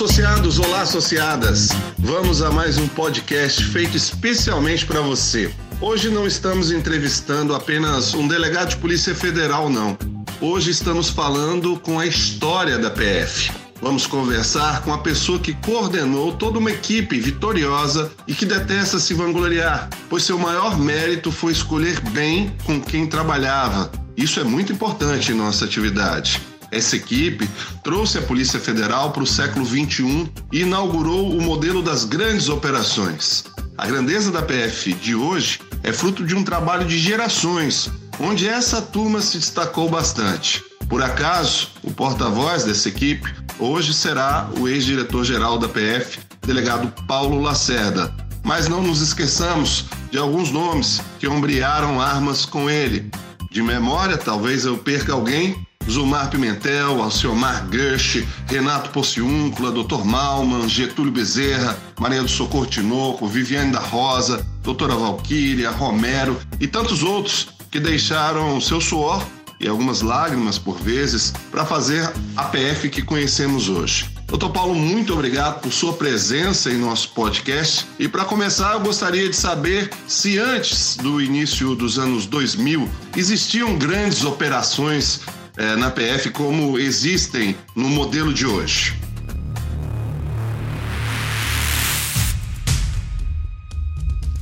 associados, olá associadas. Vamos a mais um podcast feito especialmente para você. Hoje não estamos entrevistando apenas um delegado de Polícia Federal, não. Hoje estamos falando com a história da PF. Vamos conversar com a pessoa que coordenou toda uma equipe vitoriosa e que detesta se vangloriar, pois seu maior mérito foi escolher bem com quem trabalhava. Isso é muito importante em nossa atividade. Essa equipe trouxe a Polícia Federal para o século XXI e inaugurou o modelo das grandes operações. A grandeza da PF de hoje é fruto de um trabalho de gerações, onde essa turma se destacou bastante. Por acaso, o porta-voz dessa equipe hoje será o ex-diretor-geral da PF, delegado Paulo Lacerda. Mas não nos esqueçamos de alguns nomes que ombrearam armas com ele. De memória, talvez eu perca alguém, Zumar Pimentel, Alciomar Gush, Renato Pociúncula, Dr. Malman, Getúlio Bezerra, Maria do Socorro Tinoco, Viviane da Rosa, Doutora Valquíria, Romero e tantos outros que deixaram seu suor e algumas lágrimas por vezes para fazer a PF que conhecemos hoje. Doutor Paulo, muito obrigado por sua presença em nosso podcast. E para começar, eu gostaria de saber se antes do início dos anos 2000 existiam grandes operações é, na PF como existem no modelo de hoje?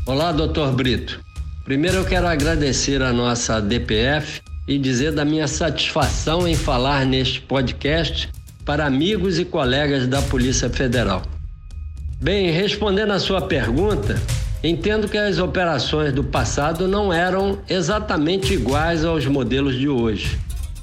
Olá, doutor Brito. Primeiro eu quero agradecer a nossa DPF e dizer da minha satisfação em falar neste podcast para amigos e colegas da Polícia Federal. Bem, respondendo à sua pergunta, entendo que as operações do passado não eram exatamente iguais aos modelos de hoje.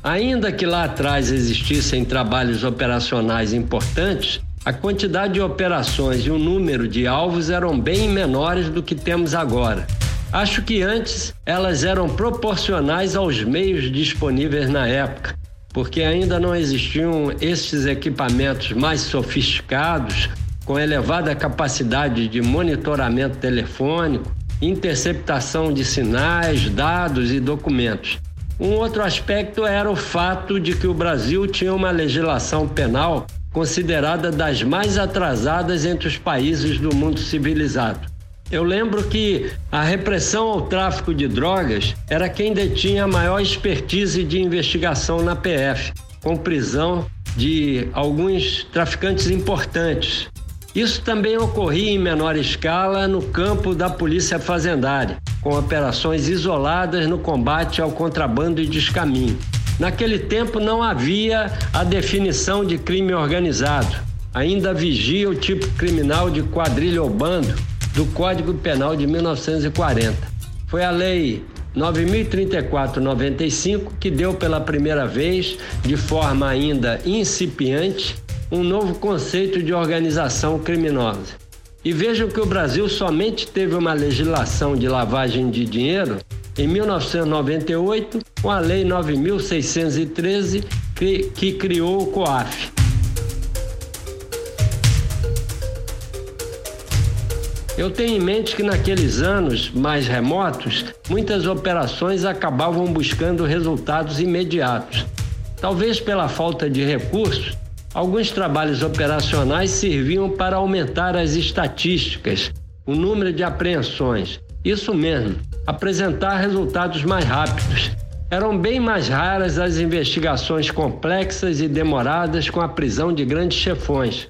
Ainda que lá atrás existissem trabalhos operacionais importantes, a quantidade de operações e o número de alvos eram bem menores do que temos agora. Acho que antes elas eram proporcionais aos meios disponíveis na época, porque ainda não existiam estes equipamentos mais sofisticados, com elevada capacidade de monitoramento telefônico, interceptação de sinais, dados e documentos. Um outro aspecto era o fato de que o Brasil tinha uma legislação penal considerada das mais atrasadas entre os países do mundo civilizado. Eu lembro que a repressão ao tráfico de drogas era quem detinha a maior expertise de investigação na PF, com prisão de alguns traficantes importantes. Isso também ocorria em menor escala no campo da polícia fazendária com operações isoladas no combate ao contrabando e descaminho. Naquele tempo não havia a definição de crime organizado. Ainda vigia o tipo criminal de quadrilha ou bando do Código Penal de 1940. Foi a Lei 9034-95 que deu pela primeira vez, de forma ainda incipiente, um novo conceito de organização criminosa. E vejam que o Brasil somente teve uma legislação de lavagem de dinheiro em 1998 com a Lei 9613 que, que criou o COAF. Eu tenho em mente que naqueles anos mais remotos, muitas operações acabavam buscando resultados imediatos. Talvez pela falta de recursos, Alguns trabalhos operacionais serviam para aumentar as estatísticas, o número de apreensões. Isso mesmo, apresentar resultados mais rápidos. Eram bem mais raras as investigações complexas e demoradas com a prisão de grandes chefões.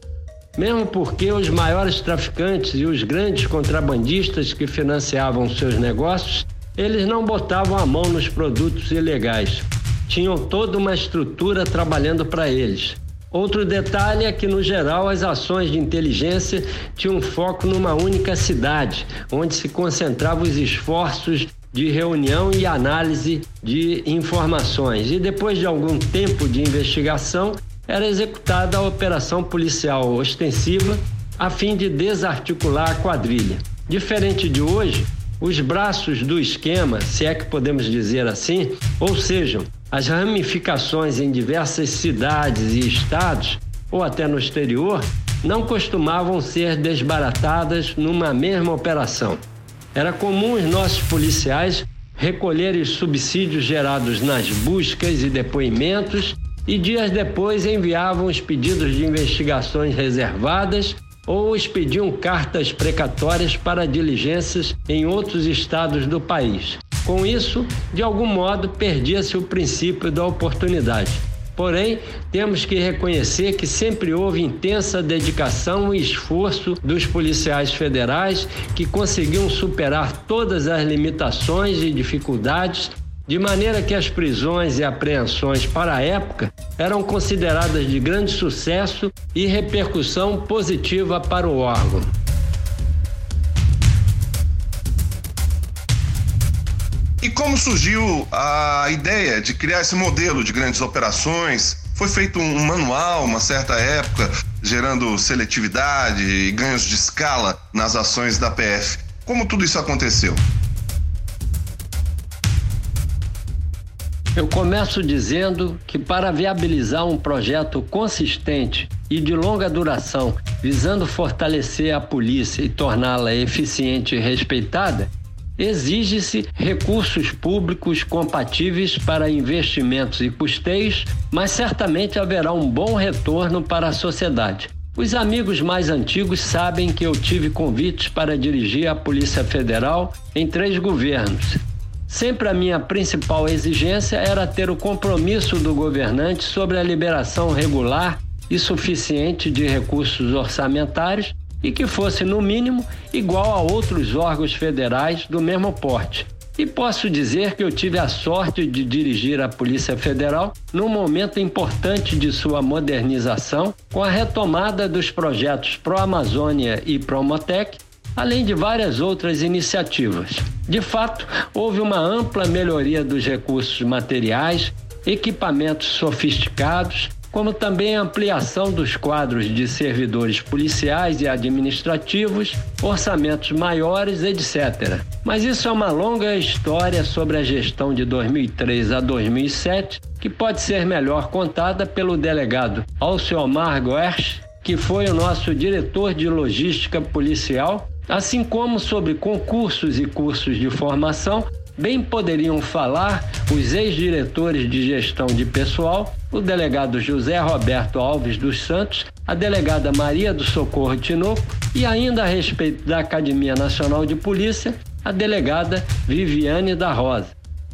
Mesmo porque os maiores traficantes e os grandes contrabandistas que financiavam seus negócios, eles não botavam a mão nos produtos ilegais. Tinham toda uma estrutura trabalhando para eles. Outro detalhe é que, no geral, as ações de inteligência tinham foco numa única cidade, onde se concentravam os esforços de reunião e análise de informações. E depois de algum tempo de investigação, era executada a operação policial ostensiva a fim de desarticular a quadrilha. Diferente de hoje, os braços do esquema, se é que podemos dizer assim, ou sejam, as ramificações em diversas cidades e estados, ou até no exterior, não costumavam ser desbaratadas numa mesma operação. Era comum os nossos policiais recolherem os subsídios gerados nas buscas e depoimentos e dias depois enviavam os pedidos de investigações reservadas ou expediam cartas precatórias para diligências em outros estados do país. Com isso, de algum modo, perdia-se o princípio da oportunidade. Porém, temos que reconhecer que sempre houve intensa dedicação e esforço dos policiais federais que conseguiam superar todas as limitações e dificuldades de maneira que as prisões e apreensões para a época eram consideradas de grande sucesso e repercussão positiva para o órgão. E como surgiu a ideia de criar esse modelo de grandes operações? Foi feito um manual, uma certa época, gerando seletividade e ganhos de escala nas ações da PF. Como tudo isso aconteceu? Eu começo dizendo que para viabilizar um projeto consistente e de longa duração, visando fortalecer a polícia e torná-la eficiente e respeitada, exige-se recursos públicos compatíveis para investimentos e custeios, mas certamente haverá um bom retorno para a sociedade. Os amigos mais antigos sabem que eu tive convites para dirigir a Polícia Federal em três governos Sempre a minha principal exigência era ter o compromisso do governante sobre a liberação regular e suficiente de recursos orçamentários e que fosse, no mínimo, igual a outros órgãos federais do mesmo porte. E posso dizer que eu tive a sorte de dirigir a Polícia Federal num momento importante de sua modernização, com a retomada dos projetos Pro Amazônia e Promotec além de várias outras iniciativas. De fato, houve uma ampla melhoria dos recursos materiais, equipamentos sofisticados, como também a ampliação dos quadros de servidores policiais e administrativos, orçamentos maiores, etc. Mas isso é uma longa história sobre a gestão de 2003 a 2007, que pode ser melhor contada pelo delegado Alciomar Goersch, que foi o nosso diretor de logística policial assim como sobre concursos e cursos de formação, bem poderiam falar os ex-diretores de gestão de pessoal, o delegado José Roberto Alves dos Santos, a delegada Maria do Socorro Tinoco e ainda a respeito da Academia Nacional de Polícia, a delegada Viviane da Rosa.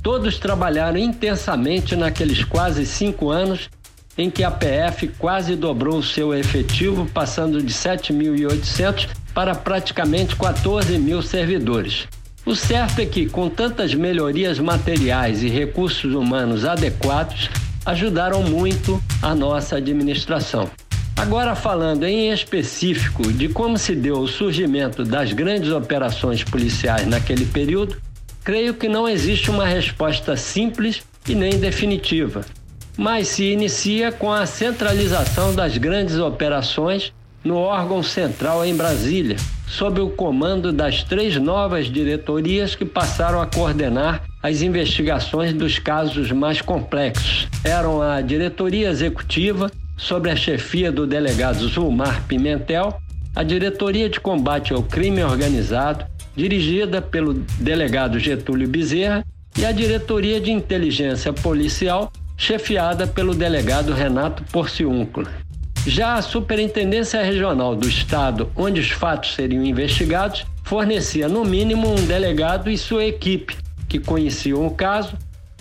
Todos trabalharam intensamente naqueles quase cinco anos em que a PF quase dobrou o seu efetivo, passando de 7.800 para praticamente 14 mil servidores. O certo é que, com tantas melhorias materiais e recursos humanos adequados, ajudaram muito a nossa administração. Agora, falando em específico de como se deu o surgimento das grandes operações policiais naquele período, creio que não existe uma resposta simples e nem definitiva, mas se inicia com a centralização das grandes operações no órgão central em Brasília, sob o comando das três novas diretorias que passaram a coordenar as investigações dos casos mais complexos. Eram a Diretoria Executiva, sobre a chefia do delegado Zulmar Pimentel, a Diretoria de Combate ao Crime Organizado, dirigida pelo delegado Getúlio Bezerra, e a Diretoria de Inteligência Policial, chefiada pelo delegado Renato Porciúncula. Já a Superintendência Regional do Estado, onde os fatos seriam investigados, fornecia no mínimo um delegado e sua equipe, que conheciam o caso,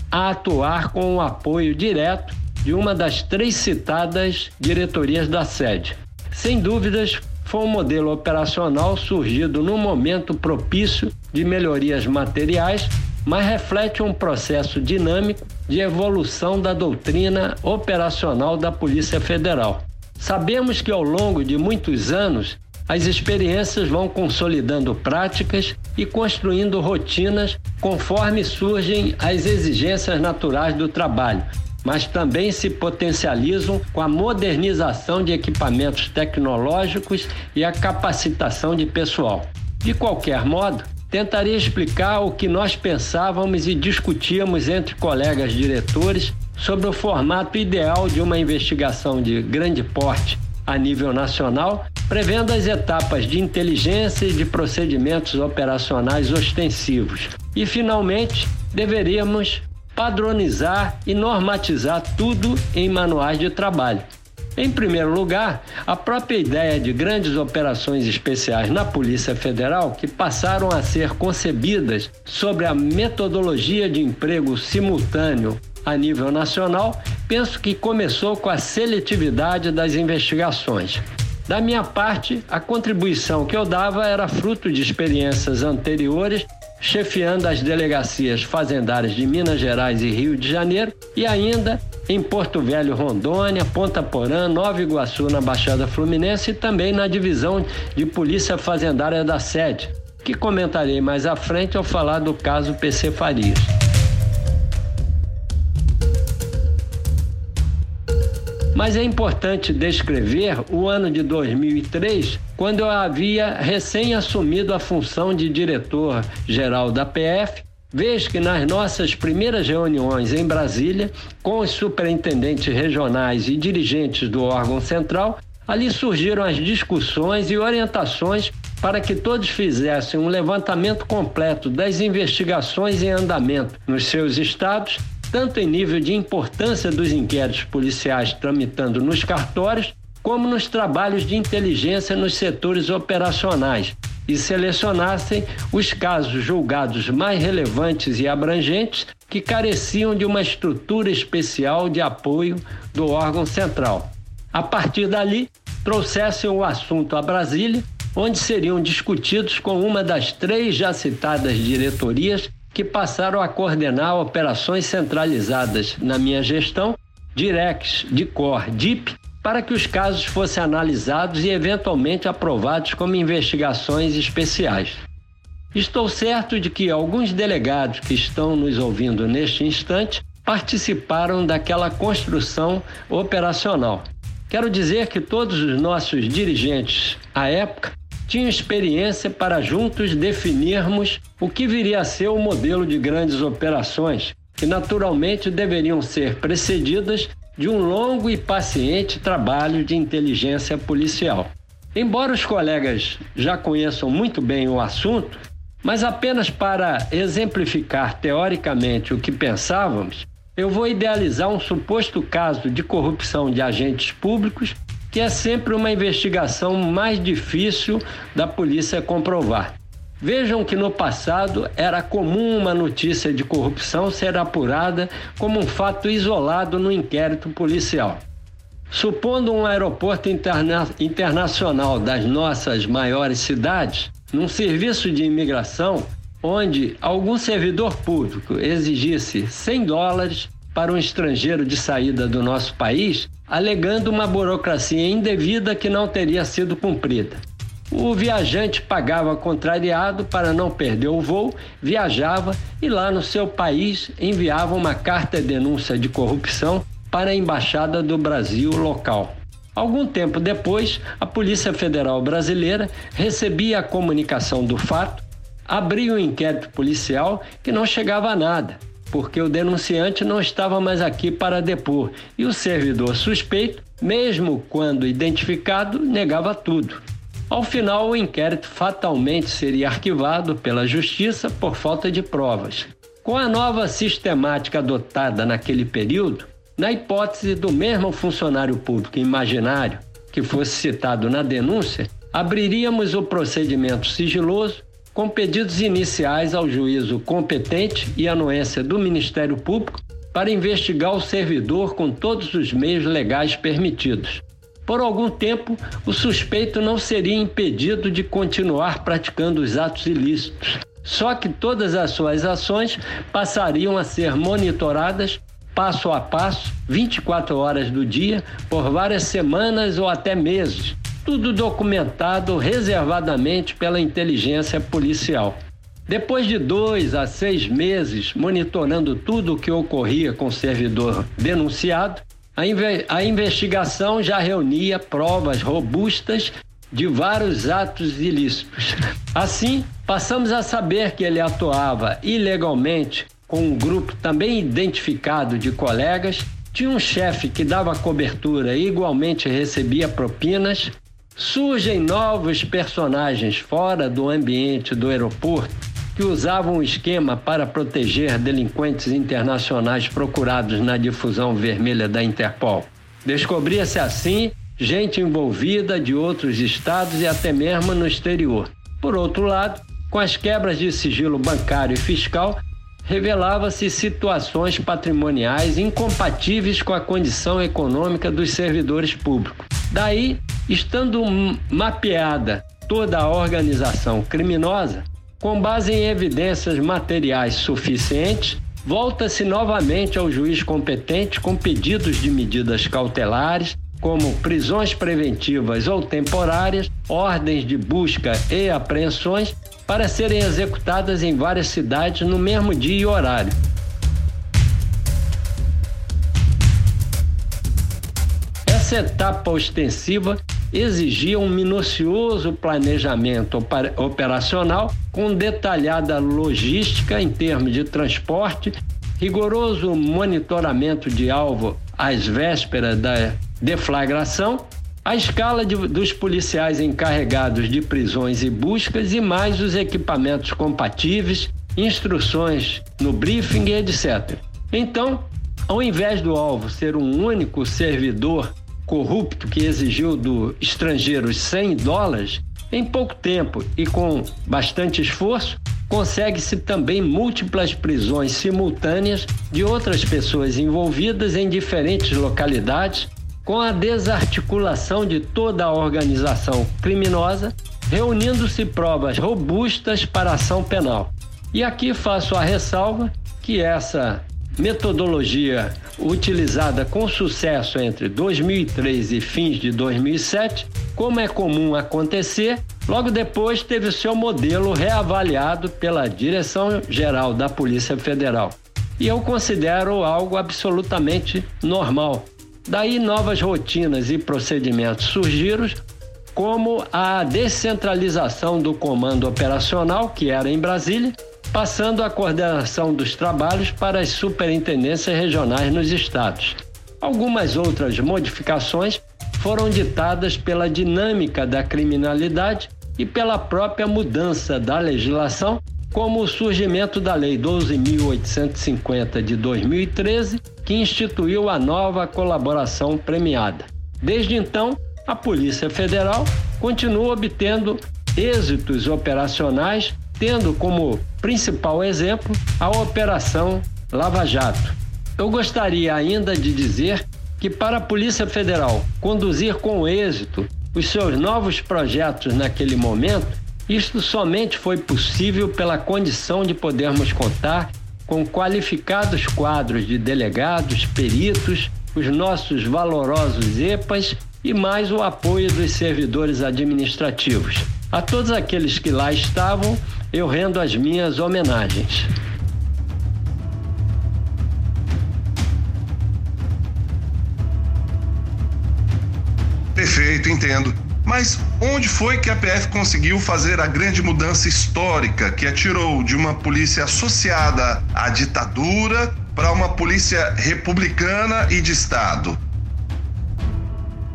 a atuar com o apoio direto de uma das três citadas diretorias da sede. Sem dúvidas, foi um modelo operacional surgido num momento propício de melhorias materiais, mas reflete um processo dinâmico de evolução da doutrina operacional da Polícia Federal. Sabemos que ao longo de muitos anos, as experiências vão consolidando práticas e construindo rotinas conforme surgem as exigências naturais do trabalho, mas também se potencializam com a modernização de equipamentos tecnológicos e a capacitação de pessoal. De qualquer modo, tentaria explicar o que nós pensávamos e discutíamos entre colegas diretores sobre o formato ideal de uma investigação de grande porte a nível nacional, prevendo as etapas de inteligência e de procedimentos operacionais ostensivos. E, finalmente, deveríamos padronizar e normatizar tudo em manuais de trabalho. Em primeiro lugar, a própria ideia de grandes operações especiais na Polícia Federal, que passaram a ser concebidas sobre a metodologia de emprego simultâneo a nível nacional, penso que começou com a seletividade das investigações. Da minha parte, a contribuição que eu dava era fruto de experiências anteriores, chefiando as delegacias fazendárias de Minas Gerais e Rio de Janeiro e ainda em Porto Velho, Rondônia, Ponta Porã, Nova Iguaçu, na Baixada Fluminense e também na divisão de Polícia Fazendária da sede, que comentarei mais à frente ao falar do caso PC Farias. Mas é importante descrever o ano de 2003, quando eu havia recém assumido a função de diretor-geral da PF Vejo que nas nossas primeiras reuniões em Brasília, com os superintendentes regionais e dirigentes do órgão central, ali surgiram as discussões e orientações para que todos fizessem um levantamento completo das investigações em andamento nos seus estados, tanto em nível de importância dos inquéritos policiais tramitando nos cartórios, como nos trabalhos de inteligência nos setores operacionais, e selecionassem os casos julgados mais relevantes e abrangentes que careciam de uma estrutura especial de apoio do órgão central. A partir dali, trouxessem o assunto a Brasília, onde seriam discutidos com uma das três já citadas diretorias que passaram a coordenar operações centralizadas na minha gestão, Direx, DICOR, DIP para que os casos fossem analisados e eventualmente aprovados como investigações especiais. Estou certo de que alguns delegados que estão nos ouvindo neste instante participaram daquela construção operacional. Quero dizer que todos os nossos dirigentes, à época, tinham experiência para juntos definirmos o que viria a ser o modelo de grandes operações, que naturalmente deveriam ser precedidas de um longo e paciente trabalho de inteligência policial. Embora os colegas já conheçam muito bem o assunto, mas apenas para exemplificar teoricamente o que pensávamos, eu vou idealizar um suposto caso de corrupção de agentes públicos, que é sempre uma investigação mais difícil da polícia comprovar. Vejam que no passado era comum uma notícia de corrupção ser apurada como um fato isolado no inquérito policial. Supondo um aeroporto interna internacional das nossas maiores cidades, num serviço de imigração, onde algum servidor público exigisse 100 dólares para um estrangeiro de saída do nosso país, alegando uma burocracia indevida que não teria sido cumprida. O viajante pagava contrariado para não perder o voo, viajava e lá no seu país enviava uma carta de denúncia de corrupção para a embaixada do Brasil local. Algum tempo depois, a Polícia Federal Brasileira recebia a comunicação do fato, abria um inquérito policial que não chegava a nada, porque o denunciante não estava mais aqui para depor e o servidor suspeito, mesmo quando identificado, negava tudo. Ao final, o inquérito fatalmente seria arquivado pela Justiça por falta de provas. Com a nova sistemática adotada naquele período, na hipótese do mesmo funcionário público imaginário que fosse citado na denúncia, abriríamos o procedimento sigiloso com pedidos iniciais ao juízo competente e anuência do Ministério Público para investigar o servidor com todos os meios legais permitidos. Por algum tempo, o suspeito não seria impedido de continuar praticando os atos ilícitos. Só que todas as suas ações passariam a ser monitoradas passo a passo, 24 horas do dia, por várias semanas ou até meses, tudo documentado reservadamente pela inteligência policial. Depois de dois a seis meses monitorando tudo o que ocorria com o servidor denunciado, a, inve a investigação já reunia provas robustas de vários atos ilícitos. Assim, passamos a saber que ele atuava ilegalmente com um grupo também identificado de colegas, tinha um chefe que dava cobertura e igualmente recebia propinas. Surgem novos personagens fora do ambiente do aeroporto que usavam o esquema para proteger delinquentes internacionais procurados na difusão vermelha da Interpol. Descobria-se assim gente envolvida de outros estados e até mesmo no exterior. Por outro lado, com as quebras de sigilo bancário e fiscal, revelava-se situações patrimoniais incompatíveis com a condição econômica dos servidores públicos. Daí, estando mapeada toda a organização criminosa, com base em evidências materiais suficientes, volta-se novamente ao juiz competente com pedidos de medidas cautelares, como prisões preventivas ou temporárias, ordens de busca e apreensões, para serem executadas em várias cidades no mesmo dia e horário. Essa etapa ostensiva exigia um minucioso planejamento operacional com detalhada logística em termos de transporte, rigoroso monitoramento de alvo às vésperas da deflagração, a escala de, dos policiais encarregados de prisões e buscas e mais os equipamentos compatíveis, instruções no briefing, etc. Então, ao invés do alvo ser um único servidor corrupto que exigiu do estrangeiro 100 dólares, em pouco tempo e com bastante esforço, consegue-se também múltiplas prisões simultâneas de outras pessoas envolvidas em diferentes localidades, com a desarticulação de toda a organização criminosa, reunindo-se provas robustas para ação penal. E aqui faço a ressalva que essa metodologia utilizada com sucesso entre 2003 e fins de 2007, como é comum acontecer, logo depois teve seu modelo reavaliado pela Direção Geral da Polícia Federal. E eu considero algo absolutamente normal. Daí novas rotinas e procedimentos surgiram, como a descentralização do comando operacional, que era em Brasília, passando a coordenação dos trabalhos para as superintendências regionais nos estados. Algumas outras modificações foram ditadas pela dinâmica da criminalidade e pela própria mudança da legislação, como o surgimento da Lei 12.850 de 2013, que instituiu a nova colaboração premiada. Desde então, a Polícia Federal continua obtendo êxitos operacionais tendo como principal exemplo a Operação Lava Jato. Eu gostaria ainda de dizer que, para a Polícia Federal conduzir com êxito os seus novos projetos naquele momento, isto somente foi possível pela condição de podermos contar com qualificados quadros de delegados, peritos, os nossos valorosos EPAs e mais o apoio dos servidores administrativos. A todos aqueles que lá estavam, eu rendo as minhas homenagens. Perfeito, entendo. Mas onde foi que a PF conseguiu fazer a grande mudança histórica que atirou de uma polícia associada à ditadura para uma polícia republicana e de Estado?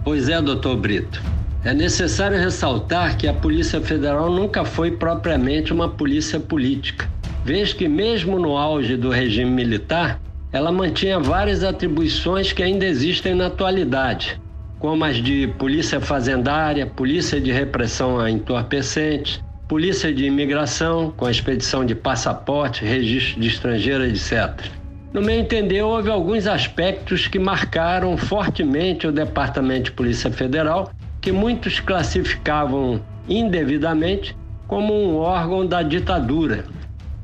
Pois é, doutor Brito. É necessário ressaltar que a Polícia Federal nunca foi propriamente uma polícia política, vez que, mesmo no auge do regime militar, ela mantinha várias atribuições que ainda existem na atualidade, como as de polícia fazendária, polícia de repressão a entorpecentes, polícia de imigração, com a expedição de passaporte, registro de estrangeiro, etc. No meu entender, houve alguns aspectos que marcaram fortemente o Departamento de Polícia Federal que muitos classificavam indevidamente como um órgão da ditadura.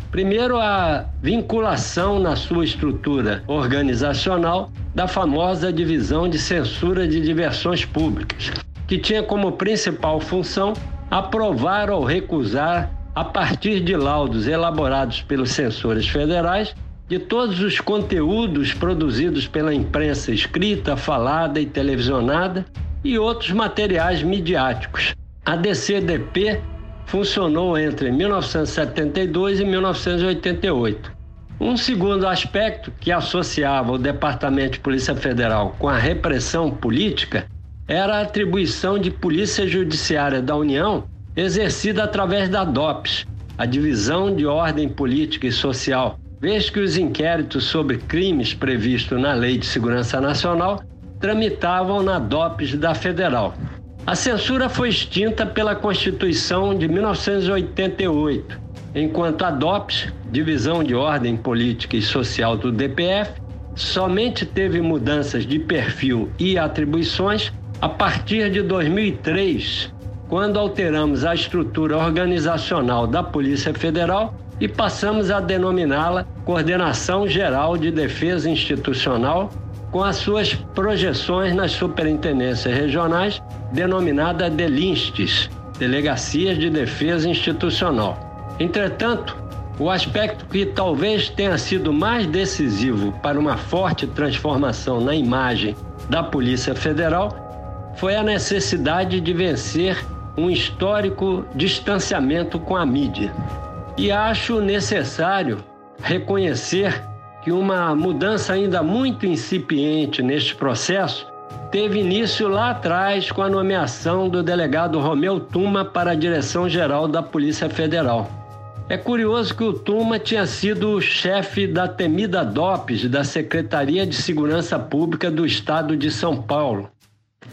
Primeiro, a vinculação na sua estrutura organizacional da famosa divisão de censura de diversões públicas, que tinha como principal função aprovar ou recusar, a partir de laudos elaborados pelos censores federais, de todos os conteúdos produzidos pela imprensa escrita, falada e televisionada e outros materiais midiáticos. A DCDP funcionou entre 1972 e 1988. Um segundo aspecto que associava o Departamento de Polícia Federal com a repressão política era a atribuição de Polícia Judiciária da União exercida através da DOPS, a divisão de ordem política e social, vez que os inquéritos sobre crimes previstos na Lei de Segurança Nacional tramitavam na DOPS da Federal. A censura foi extinta pela Constituição de 1988, enquanto a DOPS, Divisão de Ordem Política e Social do DPF, somente teve mudanças de perfil e atribuições a partir de 2003, quando alteramos a estrutura organizacional da Polícia Federal e passamos a denominá-la Coordenação Geral de Defesa Institucional com as suas projeções nas superintendências regionais, denominada DELINSTES, Delegacias de Defesa Institucional. Entretanto, o aspecto que talvez tenha sido mais decisivo para uma forte transformação na imagem da Polícia Federal foi a necessidade de vencer um histórico distanciamento com a mídia. E acho necessário reconhecer que uma mudança ainda muito incipiente neste processo teve início lá atrás com a nomeação do delegado Romeu Tuma para a direção-geral da Polícia Federal. É curioso que o Tuma tinha sido o chefe da temida DOPS da Secretaria de Segurança Pública do Estado de São Paulo,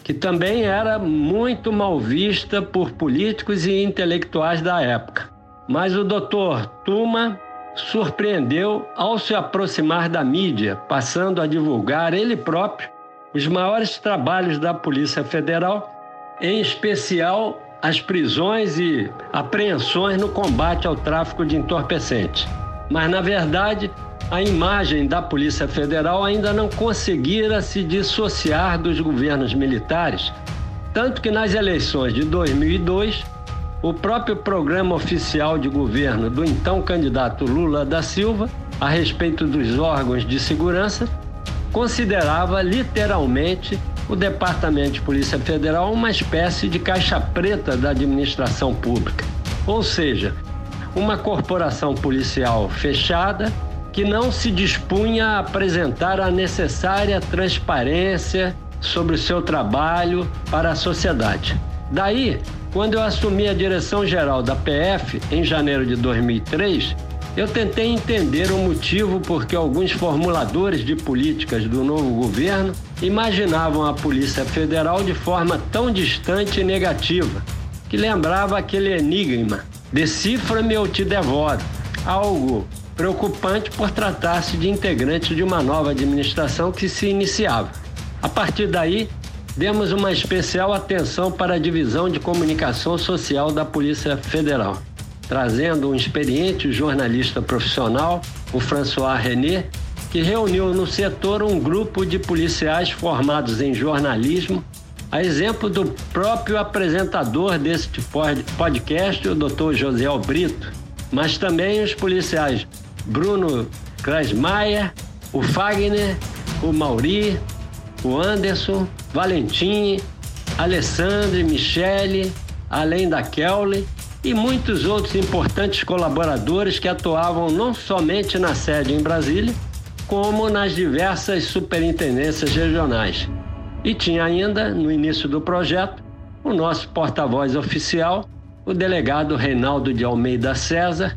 que também era muito mal vista por políticos e intelectuais da época. Mas o doutor Tuma surpreendeu ao se aproximar da mídia, passando a divulgar ele próprio os maiores trabalhos da Polícia Federal, em especial as prisões e apreensões no combate ao tráfico de entorpecentes. Mas, na verdade, a imagem da Polícia Federal ainda não conseguira se dissociar dos governos militares, tanto que nas eleições de 2002 o próprio programa oficial de governo do então candidato Lula da Silva, a respeito dos órgãos de segurança, considerava literalmente o Departamento de Polícia Federal uma espécie de caixa preta da administração pública. Ou seja, uma corporação policial fechada que não se dispunha a apresentar a necessária transparência sobre o seu trabalho para a sociedade. Daí quando eu assumi a direção geral da PF em janeiro de 2003, eu tentei entender o motivo por que alguns formuladores de políticas do novo governo imaginavam a Polícia Federal de forma tão distante e negativa, que lembrava aquele enigma: decifra-me ou te devoro. Algo preocupante por tratar-se de integrantes de uma nova administração que se iniciava. A partir daí, demos uma especial atenção para a divisão de comunicação social da Polícia Federal, trazendo um experiente jornalista profissional, o François René, que reuniu no setor um grupo de policiais formados em jornalismo, a exemplo do próprio apresentador deste podcast, o Dr. José Brito, mas também os policiais Bruno Krasmaier, o Fagner, o Mauri, o Anderson, Valentim, Alessandre, Michele, além da Kelly e muitos outros importantes colaboradores que atuavam não somente na sede em Brasília, como nas diversas superintendências regionais. E tinha ainda, no início do projeto, o nosso porta-voz oficial, o delegado Reinaldo de Almeida César,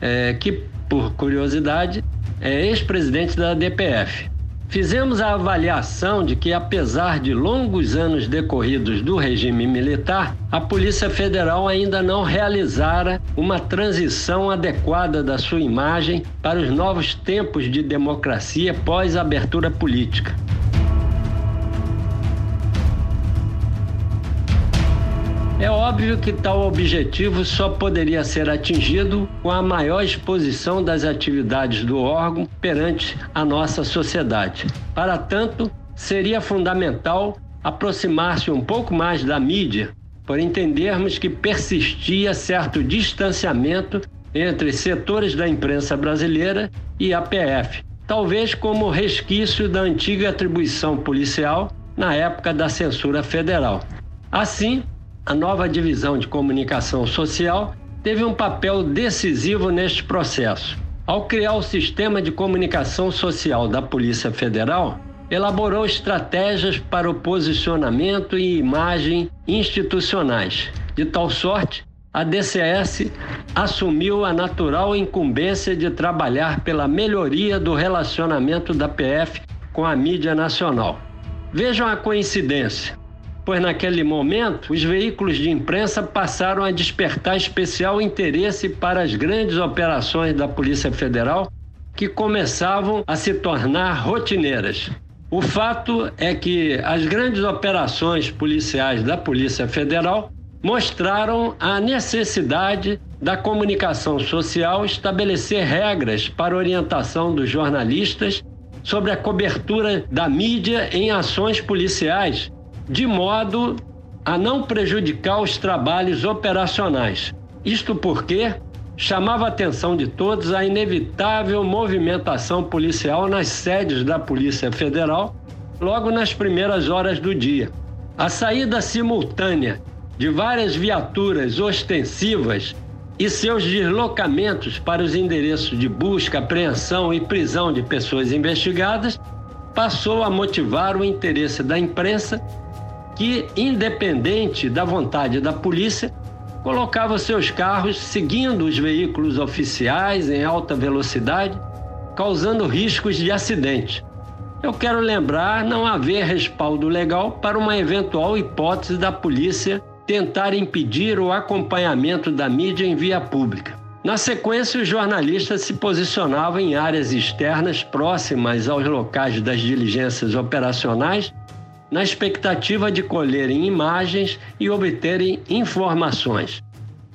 é, que, por curiosidade, é ex-presidente da DPF. Fizemos a avaliação de que, apesar de longos anos decorridos do regime militar, a Polícia Federal ainda não realizara uma transição adequada da sua imagem para os novos tempos de democracia pós-abertura política. É óbvio que tal objetivo só poderia ser atingido com a maior exposição das atividades do órgão perante a nossa sociedade. Para tanto, seria fundamental aproximar-se um pouco mais da mídia, por entendermos que persistia certo distanciamento entre setores da imprensa brasileira e a PF, talvez como resquício da antiga atribuição policial na época da censura federal. Assim, a nova divisão de comunicação social teve um papel decisivo neste processo. Ao criar o sistema de comunicação social da Polícia Federal, elaborou estratégias para o posicionamento e imagem institucionais, de tal sorte a DCS assumiu a natural incumbência de trabalhar pela melhoria do relacionamento da PF com a mídia nacional. Vejam a coincidência, pois naquele momento os veículos de imprensa passaram a despertar especial interesse para as grandes operações da Polícia Federal que começavam a se tornar rotineiras. O fato é que as grandes operações policiais da Polícia Federal mostraram a necessidade da comunicação social estabelecer regras para orientação dos jornalistas sobre a cobertura da mídia em ações policiais, de modo a não prejudicar os trabalhos operacionais. Isto porque chamava a atenção de todos a inevitável movimentação policial nas sedes da Polícia Federal logo nas primeiras horas do dia. A saída simultânea de várias viaturas ostensivas e seus deslocamentos para os endereços de busca, apreensão e prisão de pessoas investigadas passou a motivar o interesse da imprensa que, independente da vontade da polícia, colocava seus carros seguindo os veículos oficiais em alta velocidade, causando riscos de acidente. Eu quero lembrar não haver respaldo legal para uma eventual hipótese da polícia tentar impedir o acompanhamento da mídia em via pública. Na sequência, os jornalistas se posicionavam em áreas externas próximas aos locais das diligências operacionais, na expectativa de colherem imagens e obterem informações.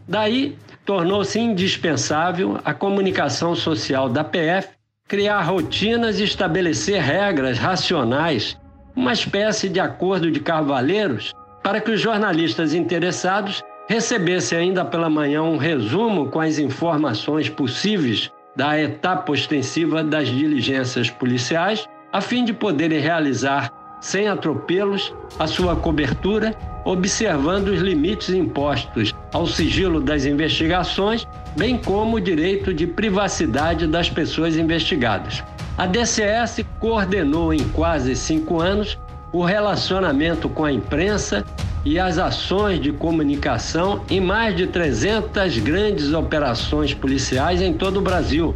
Daí, tornou-se indispensável a comunicação social da PF criar rotinas e estabelecer regras racionais, uma espécie de acordo de cavaleiros para que os jornalistas interessados recebessem ainda pela manhã um resumo com as informações possíveis da etapa ostensiva das diligências policiais, a fim de poderem realizar, sem atropelos, a sua cobertura, observando os limites impostos ao sigilo das investigações, bem como o direito de privacidade das pessoas investigadas. A DCS coordenou em quase cinco anos o relacionamento com a imprensa e as ações de comunicação em mais de 300 grandes operações policiais em todo o Brasil,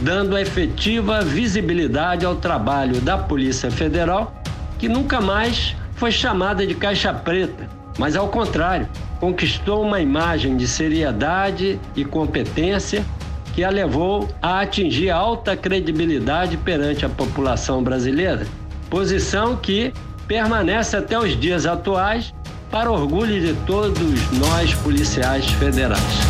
dando efetiva visibilidade ao trabalho da Polícia Federal, que nunca mais foi chamada de caixa preta, mas ao contrário, conquistou uma imagem de seriedade e competência que a levou a atingir alta credibilidade perante a população brasileira, posição que permanece até os dias atuais, para orgulho de todos nós policiais federais.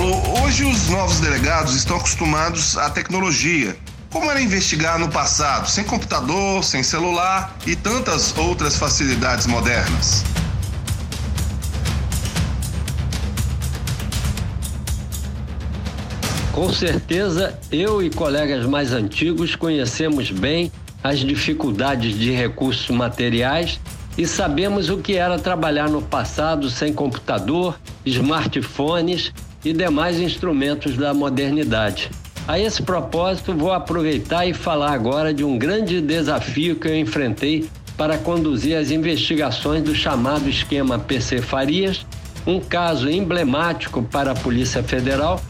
Paulo, hoje os novos delegados estão acostumados à tecnologia. Como era investigar no passado, sem computador, sem celular e tantas outras facilidades modernas? Com certeza, eu e colegas mais antigos conhecemos bem as dificuldades de recursos materiais e sabemos o que era trabalhar no passado sem computador, smartphones e demais instrumentos da modernidade. A esse propósito, vou aproveitar e falar agora de um grande desafio que eu enfrentei para conduzir as investigações do chamado esquema PC Farias, um caso emblemático para a Polícia Federal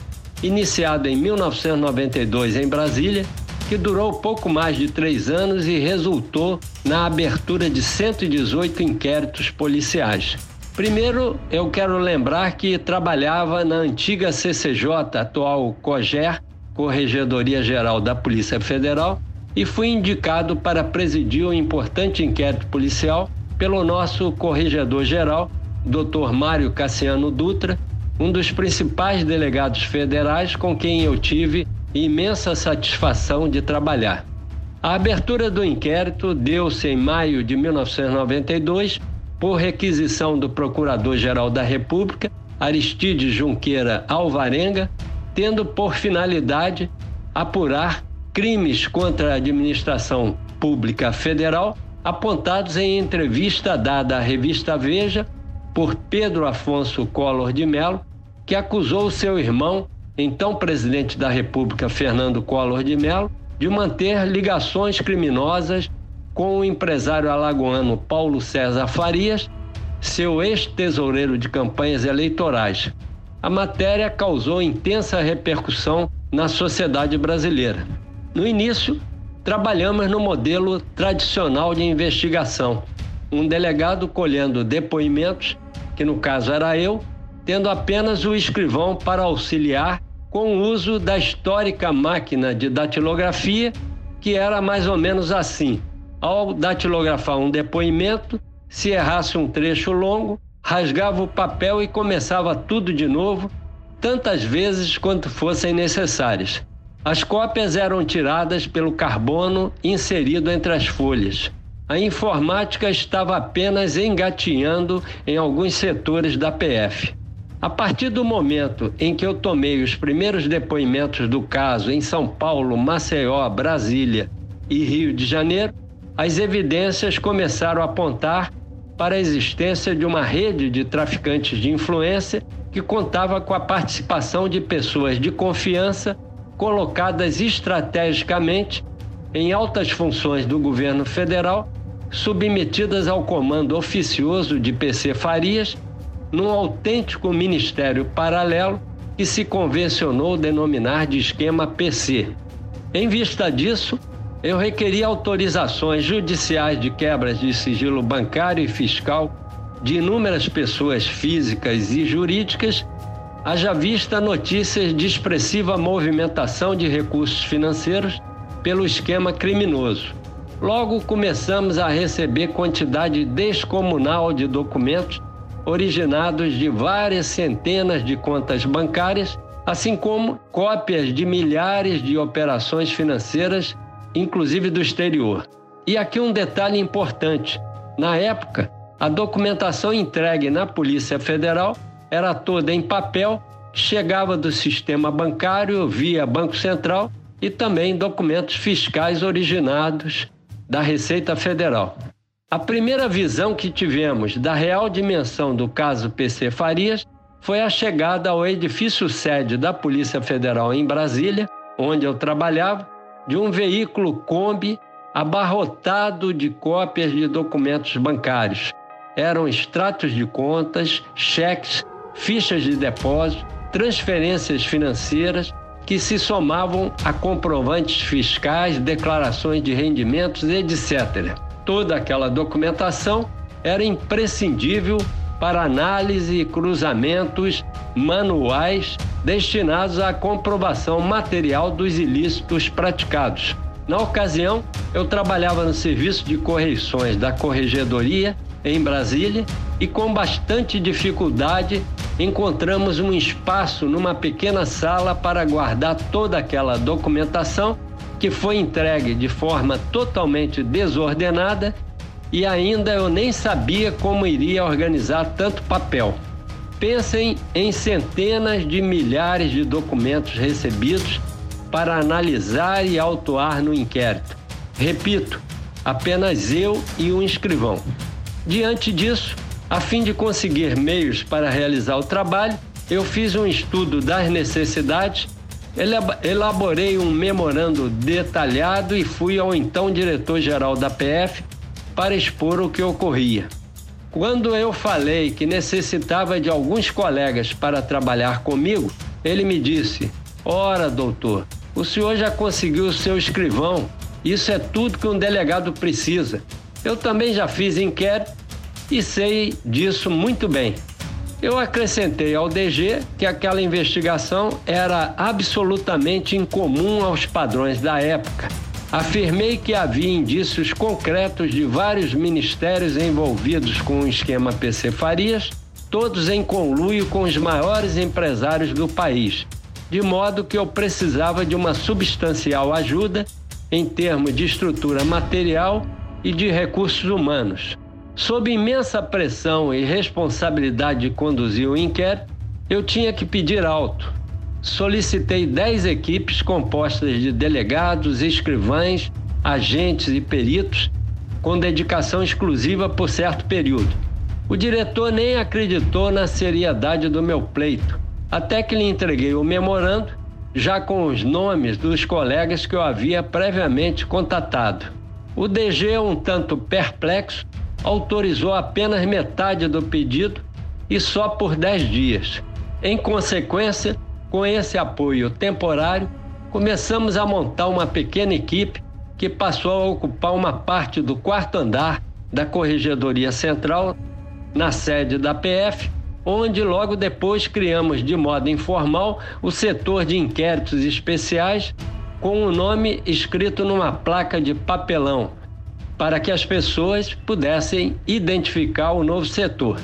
iniciado em 1992 em Brasília, que durou pouco mais de três anos e resultou na abertura de 118 inquéritos policiais. Primeiro, eu quero lembrar que trabalhava na antiga CCJ, atual COGER, Corregedoria Geral da Polícia Federal, e fui indicado para presidir um importante inquérito policial pelo nosso corregedor-geral, Dr. Mário Cassiano Dutra, um dos principais delegados federais com quem eu tive imensa satisfação de trabalhar. A abertura do inquérito deu-se em maio de 1992 por requisição do Procurador-Geral da República, Aristides Junqueira Alvarenga, tendo por finalidade apurar crimes contra a administração pública federal apontados em entrevista dada à revista Veja por Pedro Afonso Collor de Mello, que acusou seu irmão, então presidente da República Fernando Collor de Mello, de manter ligações criminosas com o empresário alagoano Paulo César Farias, seu ex-tesoureiro de campanhas eleitorais. A matéria causou intensa repercussão na sociedade brasileira. No início, trabalhamos no modelo tradicional de investigação, um delegado colhendo depoimentos, que no caso era eu, tendo apenas o escrivão para auxiliar com o uso da histórica máquina de datilografia, que era mais ou menos assim: ao datilografar um depoimento, se errasse um trecho longo, rasgava o papel e começava tudo de novo, tantas vezes quanto fossem necessárias. As cópias eram tiradas pelo carbono inserido entre as folhas. A informática estava apenas engatinhando em alguns setores da PF. A partir do momento em que eu tomei os primeiros depoimentos do caso em São Paulo, Maceió, Brasília e Rio de Janeiro, as evidências começaram a apontar para a existência de uma rede de traficantes de influência que contava com a participação de pessoas de confiança colocadas estrategicamente em altas funções do governo federal, submetidas ao comando oficioso de PC Farias num autêntico ministério paralelo que se convencionou denominar de esquema PC. Em vista disso, eu requeri autorizações judiciais de quebras de sigilo bancário e fiscal de inúmeras pessoas físicas e jurídicas, haja vista notícias de expressiva movimentação de recursos financeiros pelo esquema criminoso. Logo começamos a receber quantidade descomunal de documentos originados de várias centenas de contas bancárias, assim como cópias de milhares de operações financeiras, inclusive do exterior. E aqui um detalhe importante: na época, a documentação entregue na Polícia Federal era toda em papel, chegava do sistema bancário via Banco Central e também documentos fiscais originados da Receita Federal. A primeira visão que tivemos da real dimensão do caso PC Farias foi a chegada ao edifício sede da Polícia Federal em Brasília, onde eu trabalhava, de um veículo Kombi abarrotado de cópias de documentos bancários. Eram extratos de contas, cheques, fichas de depósito, transferências financeiras que se somavam a comprovantes fiscais, declarações de rendimentos, etc toda aquela documentação era imprescindível para análise e cruzamentos manuais destinados à comprovação material dos ilícitos praticados. Na ocasião, eu trabalhava no serviço de correições da Corregedoria em Brasília e com bastante dificuldade encontramos um espaço numa pequena sala para guardar toda aquela documentação que foi entregue de forma totalmente desordenada e ainda eu nem sabia como iria organizar tanto papel. Pensem em centenas de milhares de documentos recebidos para analisar e autuar no inquérito. Repito, apenas eu e um escrivão. Diante disso, a fim de conseguir meios para realizar o trabalho, eu fiz um estudo das necessidades Elaborei um memorando detalhado e fui ao então diretor-geral da PF para expor o que ocorria. Quando eu falei que necessitava de alguns colegas para trabalhar comigo, ele me disse: Ora, doutor, o senhor já conseguiu o seu escrivão. Isso é tudo que um delegado precisa. Eu também já fiz inquérito e sei disso muito bem. Eu acrescentei ao DG que aquela investigação era absolutamente incomum aos padrões da época. Afirmei que havia indícios concretos de vários ministérios envolvidos com o esquema PC Farias, todos em conluio com os maiores empresários do país, de modo que eu precisava de uma substancial ajuda em termos de estrutura material e de recursos humanos. Sob imensa pressão e responsabilidade de conduzir o inquérito, eu tinha que pedir alto. Solicitei 10 equipes compostas de delegados, escrivães, agentes e peritos, com dedicação exclusiva por certo período. O diretor nem acreditou na seriedade do meu pleito, até que lhe entreguei o memorando, já com os nomes dos colegas que eu havia previamente contatado. O DG, um tanto perplexo, autorizou apenas metade do pedido e só por 10 dias. Em consequência, com esse apoio temporário, começamos a montar uma pequena equipe que passou a ocupar uma parte do quarto andar da Corregedoria Central, na sede da PF, onde logo depois criamos de modo informal o setor de inquéritos especiais com o nome escrito numa placa de papelão, para que as pessoas pudessem identificar o novo setor.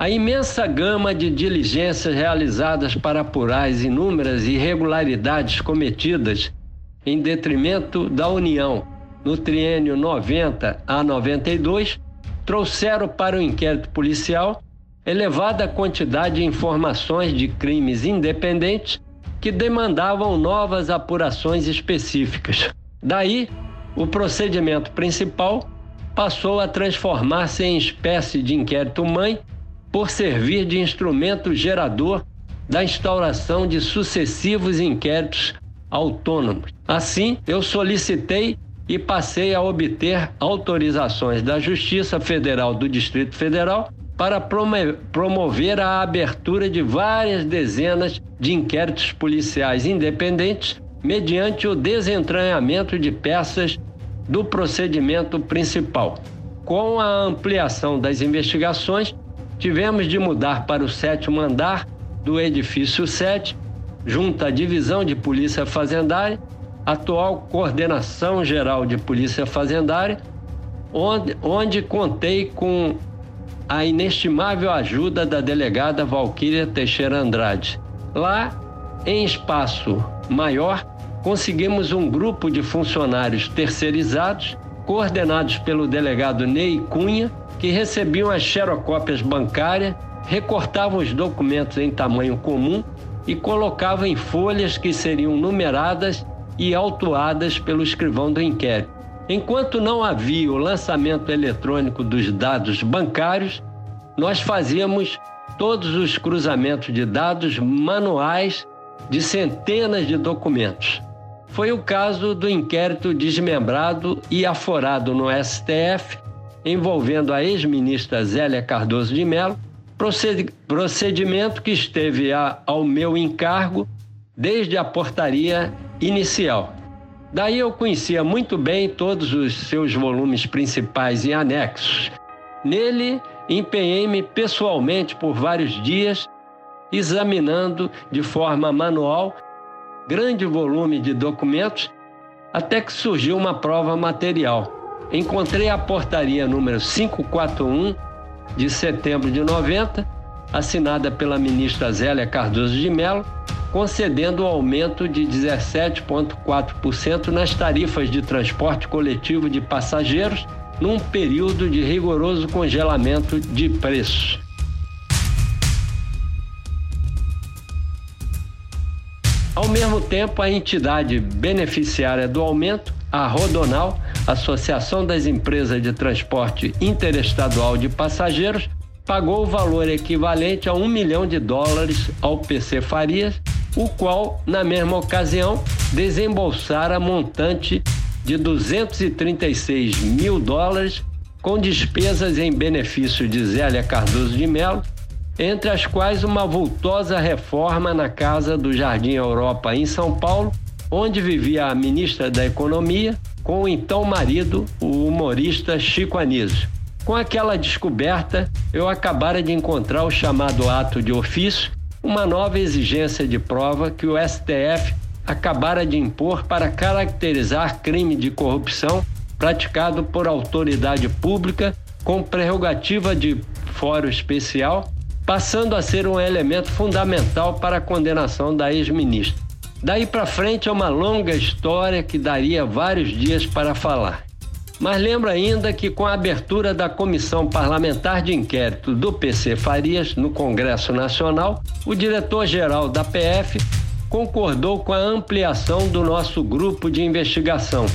A imensa gama de diligências realizadas para apurar as inúmeras irregularidades cometidas em detrimento da União no triênio 90 a 92 trouxeram para o inquérito policial elevada quantidade de informações de crimes independentes que demandavam novas apurações específicas. Daí, o procedimento principal passou a transformar-se em espécie de inquérito-mãe por servir de instrumento gerador da instauração de sucessivos inquéritos autônomos. Assim, eu solicitei e passei a obter autorizações da Justiça Federal do Distrito Federal para promover a abertura de várias dezenas de inquéritos policiais independentes mediante o desentranhamento de peças do procedimento principal. Com a ampliação das investigações, tivemos de mudar para o sétimo andar do edifício 7, junto à Divisão de Polícia Fazendária, atual Coordenação Geral de Polícia Fazendária, onde, onde contei com a inestimável ajuda da delegada Valquíria Teixeira Andrade. Lá, em espaço maior, conseguimos um grupo de funcionários terceirizados, coordenados pelo delegado Ney Cunha, que recebiam as xerocópias bancárias, recortavam os documentos em tamanho comum e colocavam em folhas que seriam numeradas e autuadas pelo escrivão do inquérito. Enquanto não havia o lançamento eletrônico dos dados bancários, nós fazíamos todos os cruzamentos de dados manuais de centenas de documentos. Foi o caso do inquérito desmembrado e aforado no STF envolvendo a ex-ministra Zélia Cardoso de Mello, procedimento que esteve ao meu encargo desde a portaria inicial. Daí eu conhecia muito bem todos os seus volumes principais e anexos. Nele, empenhei-me pessoalmente por vários dias, examinando de forma manual grande volume de documentos, até que surgiu uma prova material encontrei a portaria número 541 de setembro de 90, assinada pela ministra Zélia Cardoso de Mello, concedendo o aumento de 17,4% nas tarifas de transporte coletivo de passageiros num período de rigoroso congelamento de preços. Ao mesmo tempo, a entidade beneficiária do aumento, a Rodonal, Associação das Empresas de Transporte Interestadual de Passageiros, pagou o valor equivalente a um milhão de dólares ao PC Farias, o qual, na mesma ocasião, desembolsara montante de 236 mil dólares com despesas em benefício de Zélia Cardoso de Mello, entre as quais uma vultosa reforma na Casa do Jardim Europa em São Paulo, onde vivia a ministra da Economia, com o então marido, o humorista Chico Anísio. Com aquela descoberta, eu acabara de encontrar o chamado ato de ofício, uma nova exigência de prova que o STF acabara de impor para caracterizar crime de corrupção praticado por autoridade pública com prerrogativa de fórum especial, passando a ser um elemento fundamental para a condenação da ex-ministra. Daí para frente é uma longa história que daria vários dias para falar. Mas lembro ainda que com a abertura da Comissão Parlamentar de Inquérito do PC Farias no Congresso Nacional, o diretor-geral da PF concordou com a ampliação do nosso grupo de investigação,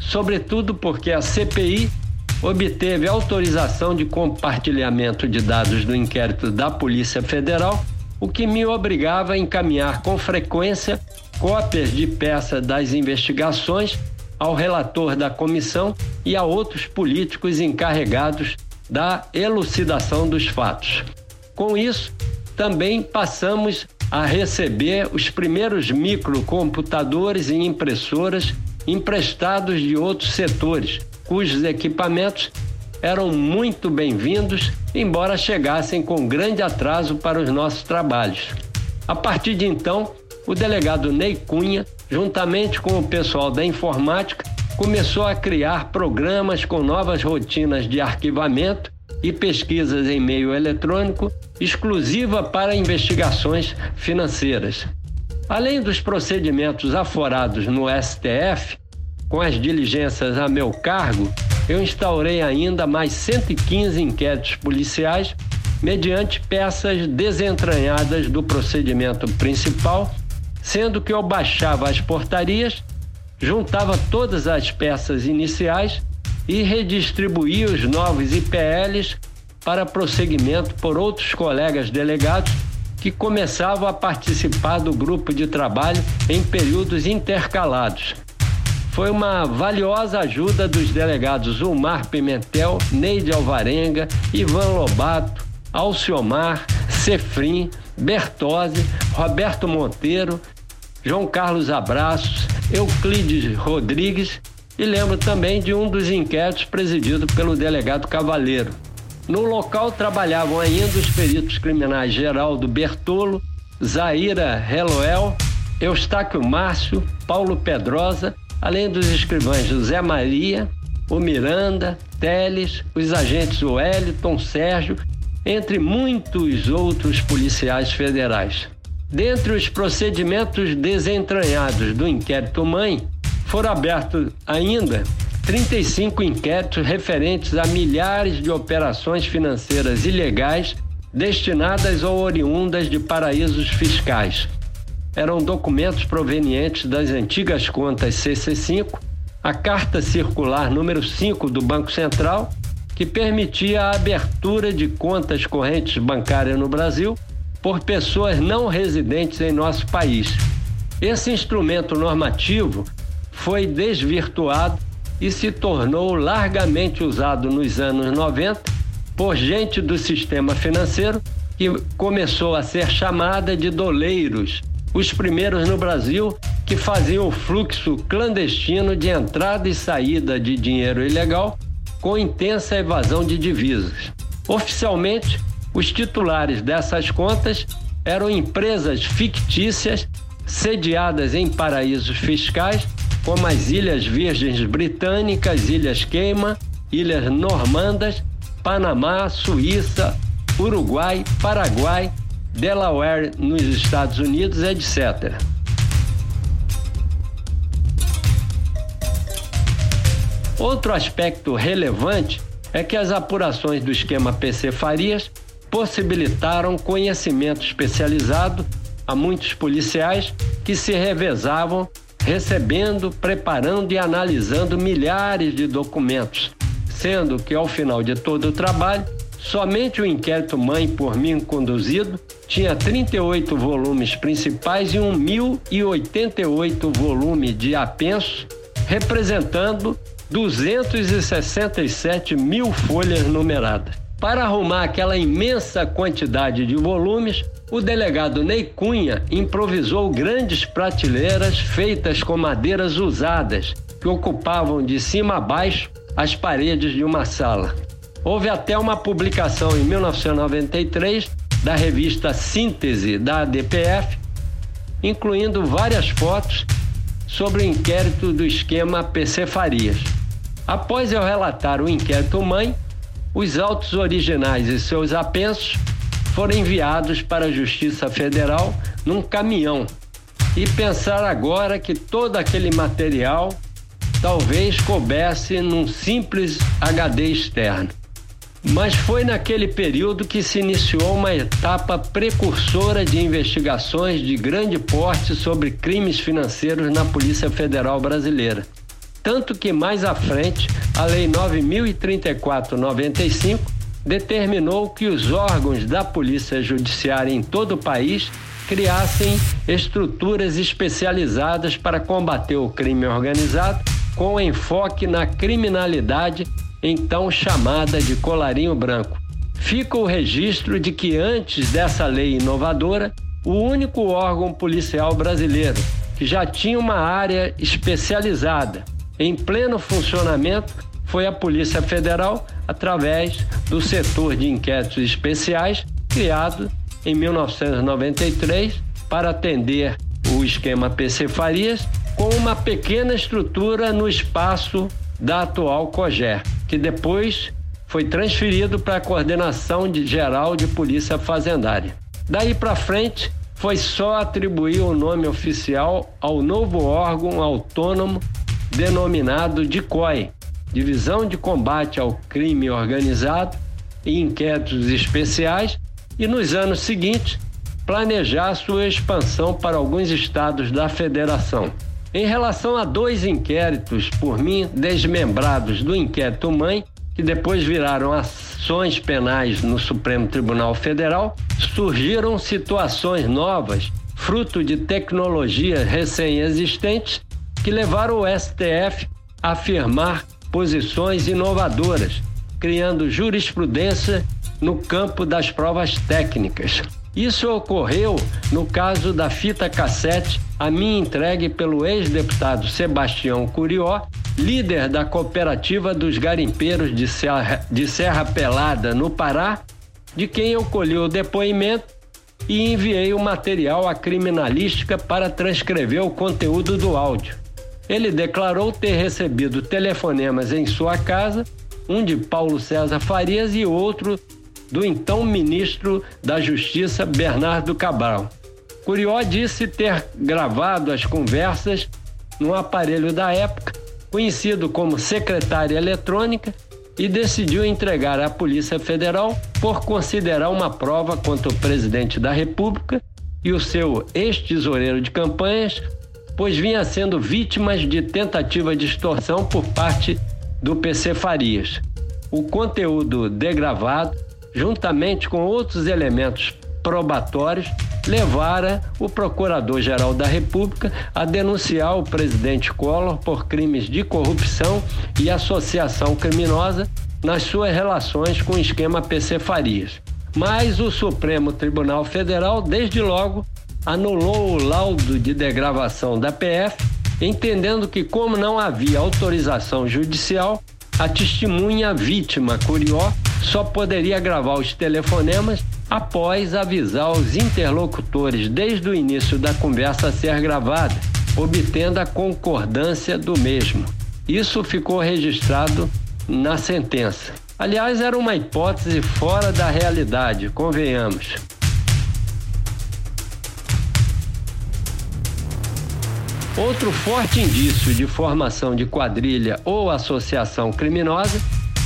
sobretudo porque a CPI obteve autorização de compartilhamento de dados do inquérito da Polícia Federal, o que me obrigava a encaminhar com frequência cópias de peças das investigações ao relator da comissão e a outros políticos encarregados da elucidação dos fatos. Com isso, também passamos a receber os primeiros microcomputadores e impressoras emprestados de outros setores, cujos equipamentos eram muito bem-vindos, embora chegassem com grande atraso para os nossos trabalhos. A partir de então, o delegado Ney Cunha, juntamente com o pessoal da informática, começou a criar programas com novas rotinas de arquivamento e pesquisas em meio eletrônico exclusiva para investigações financeiras. Além dos procedimentos aforados no STF, com as diligências a meu cargo, eu instaurei ainda mais 115 inquéritos policiais mediante peças desentranhadas do procedimento principal sendo que eu baixava as portarias, juntava todas as peças iniciais e redistribuía os novos IPLs para prosseguimento por outros colegas delegados que começavam a participar do grupo de trabalho em períodos intercalados. Foi uma valiosa ajuda dos delegados Ulmar Pimentel, Neide Alvarenga, Ivan Lobato, Alciomar, Cefrim, Bertozzi, Roberto Monteiro, João Carlos Abraços, Euclides Rodrigues e lembro também de um dos inquéritos presidido pelo delegado Cavaleiro. No local trabalhavam ainda os peritos criminais Geraldo Bertolo, Zaira Heloel, Eustáquio Márcio, Paulo Pedrosa, além dos escrivães José Maria, o Miranda, Teles, os agentes Wellington, Sérgio, entre muitos outros policiais federais. Dentre os procedimentos desentranhados do inquérito mãe, foram abertos ainda 35 inquéritos referentes a milhares de operações financeiras ilegais destinadas ou oriundas de paraísos fiscais. Eram documentos provenientes das antigas contas CC5, a carta circular número 5 do Banco Central, que permitia a abertura de contas correntes bancárias no Brasil por pessoas não residentes em nosso país. Esse instrumento normativo foi desvirtuado e se tornou largamente usado nos anos 90 por gente do sistema financeiro que começou a ser chamada de doleiros, os primeiros no Brasil que faziam o fluxo clandestino de entrada e saída de dinheiro ilegal com intensa evasão de divisas. Oficialmente, os titulares dessas contas eram empresas fictícias sediadas em paraísos fiscais, como as Ilhas Virgens Britânicas, Ilhas Queima, Ilhas Normandas, Panamá, Suíça, Uruguai, Paraguai, Delaware nos Estados Unidos, etc. Outro aspecto relevante é que as apurações do esquema PC Farias possibilitaram conhecimento especializado a muitos policiais que se revezavam recebendo, preparando e analisando milhares de documentos, sendo que ao final de todo o trabalho, somente o inquérito mãe por mim conduzido tinha 38 volumes principais e 1.088 volumes de apenso, representando 267 mil folhas numeradas. Para arrumar aquela imensa quantidade de volumes, o delegado Ney Cunha improvisou grandes prateleiras feitas com madeiras usadas, que ocupavam de cima a baixo as paredes de uma sala. Houve até uma publicação em 1993 da revista Síntese da ADPF, incluindo várias fotos sobre o inquérito do esquema PC Farias. Após eu relatar o inquérito mãe, os autos originais e seus apensos foram enviados para a Justiça Federal num caminhão. E pensar agora que todo aquele material talvez coubesse num simples HD externo. Mas foi naquele período que se iniciou uma etapa precursora de investigações de grande porte sobre crimes financeiros na Polícia Federal Brasileira. Tanto que mais à frente, a Lei 9034-95 determinou que os órgãos da Polícia Judiciária em todo o país criassem estruturas especializadas para combater o crime organizado, com enfoque na criminalidade, então chamada de colarinho branco. Fica o registro de que antes dessa lei inovadora, o único órgão policial brasileiro que já tinha uma área especializada em pleno funcionamento foi a Polícia Federal através do setor de inquéritos especiais criado em 1993 para atender o esquema PC Farias com uma pequena estrutura no espaço da atual COGER, que depois foi transferido para a Coordenação de Geral de Polícia Fazendária. Daí para frente, foi só atribuir o nome oficial ao novo órgão autônomo denominado DICOI, Divisão de Combate ao Crime Organizado e Inquéritos Especiais, e nos anos seguintes planejar sua expansão para alguns estados da federação. Em relação a dois inquéritos por mim desmembrados do inquérito mãe, que depois viraram ações penais no Supremo Tribunal Federal, surgiram situações novas, fruto de tecnologias recém-existentes, que levaram o STF a afirmar posições inovadoras, criando jurisprudência no campo das provas técnicas. Isso ocorreu no caso da fita cassete, a mim entregue pelo ex-deputado Sebastião Curió, líder da cooperativa dos garimpeiros de Serra, de Serra Pelada, no Pará, de quem eu colhi o depoimento e enviei o material à criminalística para transcrever o conteúdo do áudio. Ele declarou ter recebido telefonemas em sua casa, um de Paulo César Farias e outro do então ministro da Justiça, Bernardo Cabral. Curió disse ter gravado as conversas num aparelho da época, conhecido como secretária eletrônica, e decidiu entregar à Polícia Federal por considerar uma prova contra o presidente da República e o seu ex-tesoureiro de campanhas, pois vinha sendo vítimas de tentativa de extorsão por parte do PC Farias. O conteúdo degravado juntamente com outros elementos probatórios, levara o Procurador-Geral da República a denunciar o presidente Collor por crimes de corrupção e associação criminosa nas suas relações com o esquema PC Farias. Mas o Supremo Tribunal Federal, desde logo, anulou o laudo de degravação da PF, entendendo que, como não havia autorização judicial, a testemunha vítima Curió só poderia gravar os telefonemas após avisar os interlocutores desde o início da conversa a ser gravada, obtendo a concordância do mesmo. Isso ficou registrado na sentença. Aliás, era uma hipótese fora da realidade, convenhamos. Outro forte indício de formação de quadrilha ou associação criminosa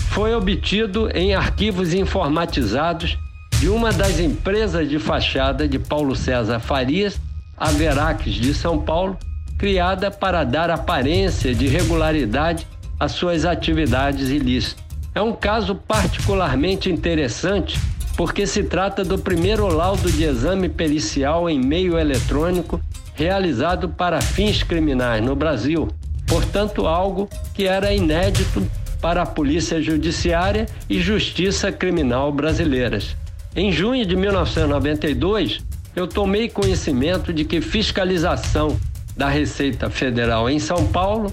foi obtido em arquivos informatizados de uma das empresas de fachada de Paulo César Farias, a Verax de São Paulo, criada para dar aparência de regularidade às suas atividades ilícitas. É um caso particularmente interessante porque se trata do primeiro laudo de exame pericial em meio eletrônico realizado para fins criminais no Brasil, portanto, algo que era inédito para a Polícia Judiciária e Justiça Criminal brasileiras. Em junho de 1992, eu tomei conhecimento de que fiscalização da Receita Federal em São Paulo,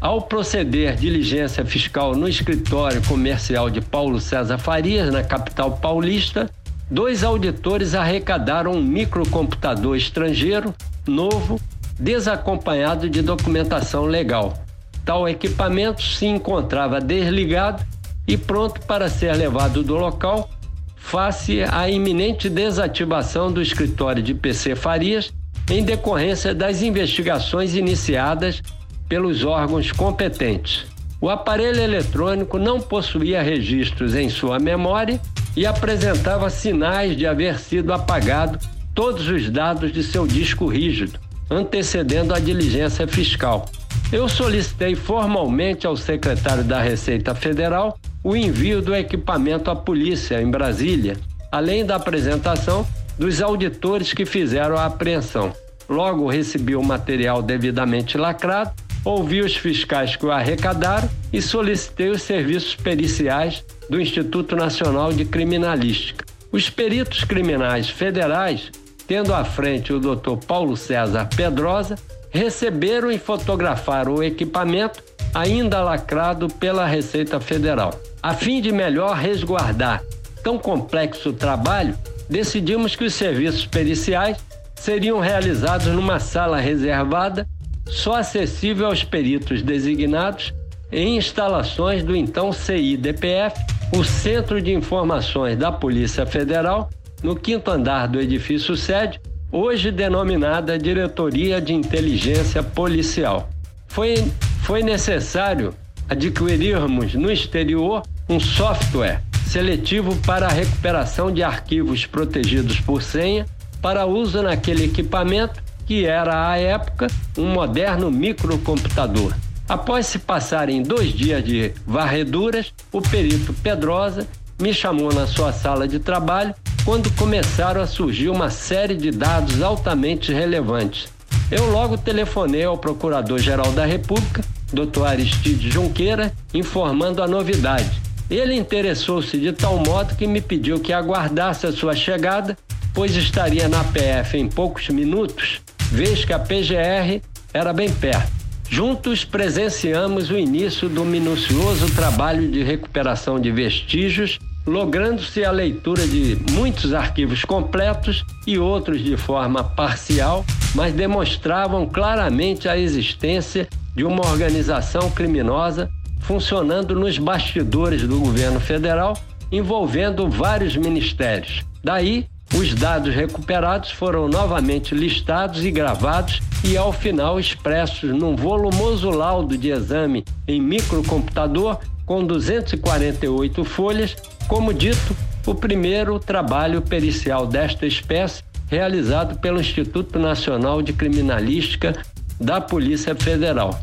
ao proceder diligência fiscal no escritório comercial de Paulo César Farias, na capital paulista, dois auditores arrecadaram um microcomputador estrangeiro novo, desacompanhado de documentação legal. Tal equipamento se encontrava desligado e pronto para ser levado do local, face à iminente desativação do escritório de PC Farias em decorrência das investigações iniciadas pelos órgãos competentes. O aparelho eletrônico não possuía registros em sua memória e apresentava sinais de haver sido apagado todos os dados de seu disco rígido, antecedendo a diligência fiscal. Eu solicitei formalmente ao secretário da Receita Federal o envio do equipamento à polícia em Brasília, além da apresentação dos auditores que fizeram a apreensão. Logo recebi o material devidamente lacrado ouvi os fiscais que o arrecadaram e solicitei os serviços periciais do Instituto Nacional de Criminalística. Os peritos criminais federais, tendo à frente o Dr. Paulo César Pedrosa, receberam e fotografaram o equipamento ainda lacrado pela Receita Federal. A fim de melhor resguardar tão complexo trabalho, decidimos que os serviços periciais seriam realizados numa sala reservada só acessível aos peritos designados em instalações do então CIDPF, o Centro de Informações da Polícia Federal, no quinto andar do edifício sede, hoje denominada Diretoria de Inteligência Policial. Foi, foi necessário adquirirmos no exterior um software seletivo para a recuperação de arquivos protegidos por senha para uso naquele equipamento que era à época um moderno microcomputador. Após se passarem dois dias de varreduras, o perito Pedrosa me chamou na sua sala de trabalho quando começaram a surgir uma série de dados altamente relevantes. Eu logo telefonei ao Procurador-Geral da República, Dr. Aristide Junqueira, informando a novidade. Ele interessou-se de tal modo que me pediu que aguardasse a sua chegada, pois estaria na PF em poucos minutos vez que a PGR era bem perto. Juntos presenciamos o início do minucioso trabalho de recuperação de vestígios, logrando-se a leitura de muitos arquivos completos e outros de forma parcial, mas demonstravam claramente a existência de uma organização criminosa funcionando nos bastidores do governo federal, envolvendo vários ministérios. Daí os dados recuperados foram novamente listados e gravados e, ao final, expressos num volumoso laudo de exame em microcomputador com 248 folhas, como dito, o primeiro trabalho pericial desta espécie realizado pelo Instituto Nacional de Criminalística da Polícia Federal.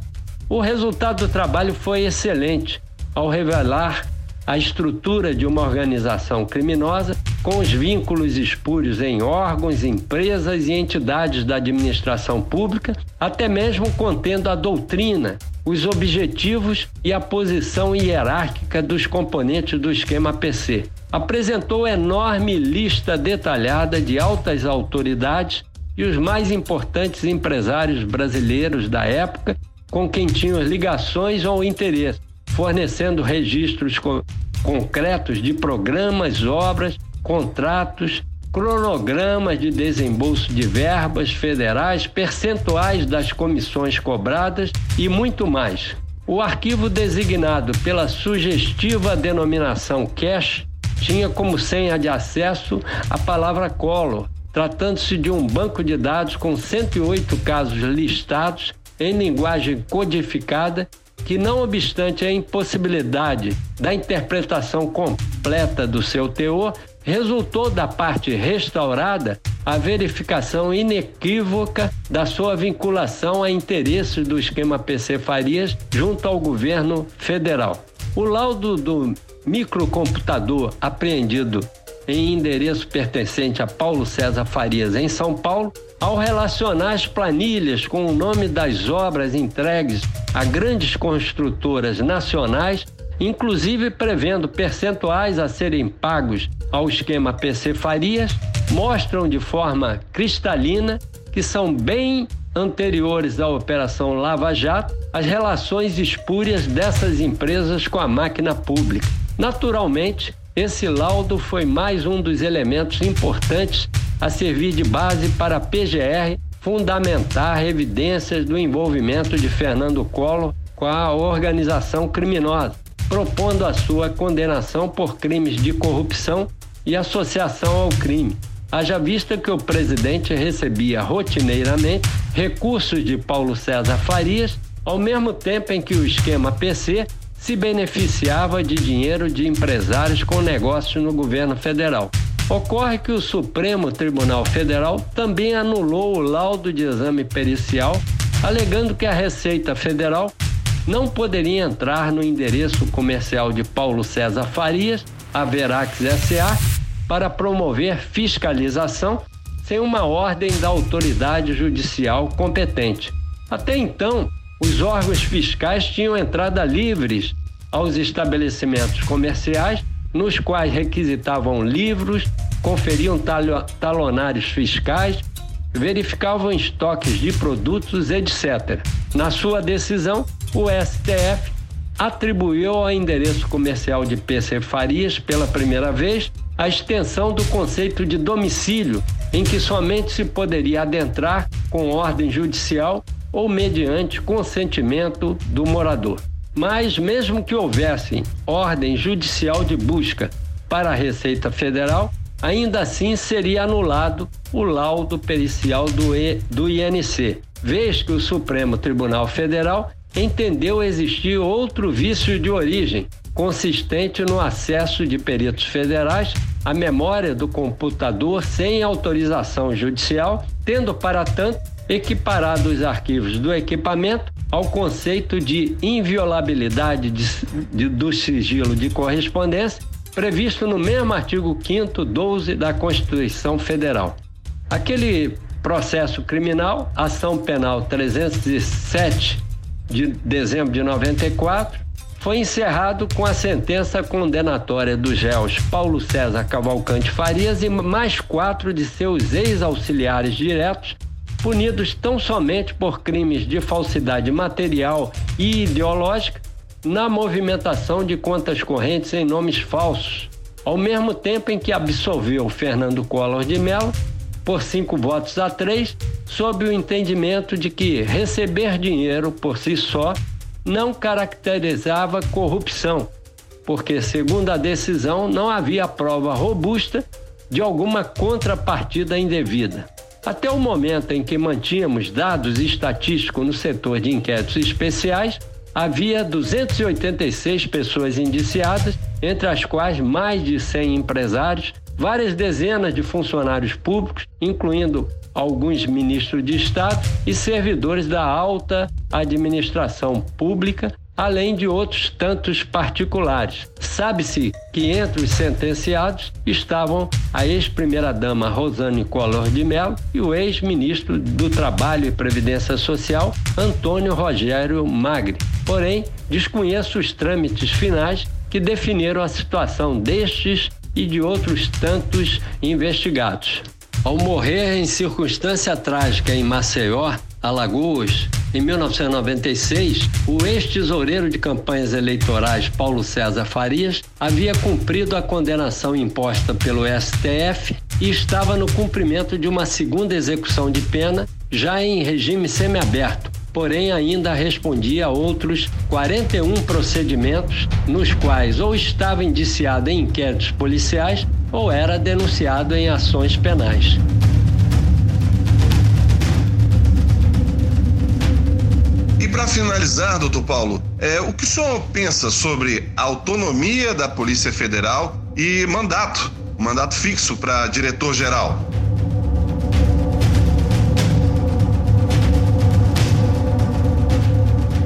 O resultado do trabalho foi excelente ao revelar a estrutura de uma organização criminosa com os vínculos espúrios em órgãos, empresas e entidades da administração pública, até mesmo contendo a doutrina, os objetivos e a posição hierárquica dos componentes do esquema PC. Apresentou enorme lista detalhada de altas autoridades e os mais importantes empresários brasileiros da época com quem tinham ligações ou interesse fornecendo registros co concretos de programas, obras, contratos, cronogramas de desembolso de verbas federais, percentuais das comissões cobradas e muito mais. O arquivo designado pela sugestiva denominação cache tinha como senha de acesso a palavra Collor, tratando-se de um banco de dados com 108 casos listados em linguagem codificada que, não obstante a impossibilidade da interpretação completa do seu teor, resultou da parte restaurada a verificação inequívoca da sua vinculação a interesses do esquema PC Farias junto ao governo federal. O laudo do microcomputador apreendido em endereço pertencente a Paulo César Farias, em São Paulo, ao relacionar as planilhas com o nome das obras entregues a grandes construtoras nacionais, inclusive prevendo percentuais a serem pagos ao esquema PC Farias, mostram de forma cristalina que são bem anteriores à Operação Lava Jato as relações espúrias dessas empresas com a máquina pública. Naturalmente, esse laudo foi mais um dos elementos importantes a servir de base para a PGR fundamentar evidências do envolvimento de Fernando Collor com a organização criminosa, propondo a sua condenação por crimes de corrupção e associação ao crime. Haja vista que o presidente recebia rotineiramente recursos de Paulo César Farias, ao mesmo tempo em que o esquema PC se beneficiava de dinheiro de empresários com negócios no governo federal. Ocorre que o Supremo Tribunal Federal também anulou o laudo de exame pericial, alegando que a Receita Federal não poderia entrar no endereço comercial de Paulo César Farias, a Verax SA, para promover fiscalização sem uma ordem da autoridade judicial competente. Até então, os órgãos fiscais tinham entrada livres aos estabelecimentos comerciais, nos quais requisitavam livros, conferiam talonários fiscais, verificavam estoques de produtos, etc. Na sua decisão, o STF atribuiu ao endereço comercial de PC Farias, pela primeira vez, a extensão do conceito de domicílio, em que somente se poderia adentrar com ordem judicial ou mediante consentimento do morador. Mas, mesmo que houvesse ordem judicial de busca para a Receita Federal, ainda assim seria anulado o laudo pericial do, e, do INC, vez que o Supremo Tribunal Federal entendeu existir outro vício de origem, consistente no acesso de peritos federais à memória do computador sem autorização judicial, tendo, para tanto, equiparado os arquivos do equipamento ao conceito de inviolabilidade de, de, do sigilo de correspondência previsto no mesmo artigo 5 12 da Constituição Federal. Aquele processo criminal, ação penal 307 de dezembro de 94, foi encerrado com a sentença condenatória dos réus Paulo César Cavalcante Farias e mais quatro de seus ex-auxiliares diretos punidos tão somente por crimes de falsidade material e ideológica na movimentação de contas correntes em nomes falsos, ao mesmo tempo em que absolveu Fernando Collor de Mello por cinco votos a três, sob o entendimento de que receber dinheiro por si só não caracterizava corrupção, porque, segundo a decisão, não havia prova robusta de alguma contrapartida indevida. Até o momento em que mantínhamos dados estatísticos no setor de inquéritos especiais, havia 286 pessoas indiciadas, entre as quais mais de 100 empresários, várias dezenas de funcionários públicos, incluindo alguns ministros de Estado e servidores da alta administração pública, além de outros tantos particulares. Sabe-se que entre os sentenciados estavam a ex-primeira-dama Rosane Collor de Mello e o ex-ministro do Trabalho e Previdência Social, Antônio Rogério Magri. Porém, desconheço os trâmites finais que definiram a situação destes e de outros tantos investigados. Ao morrer em circunstância trágica em Maceió, Alagoas, em 1996, o ex-tesoureiro de campanhas eleitorais Paulo César Farias havia cumprido a condenação imposta pelo STF e estava no cumprimento de uma segunda execução de pena, já em regime semiaberto, porém ainda respondia a outros 41 procedimentos nos quais ou estava indiciado em inquéritos policiais ou era denunciado em ações penais. para finalizar, doutor Paulo, é, o que o senhor pensa sobre autonomia da Polícia Federal e mandato, mandato fixo para diretor-geral?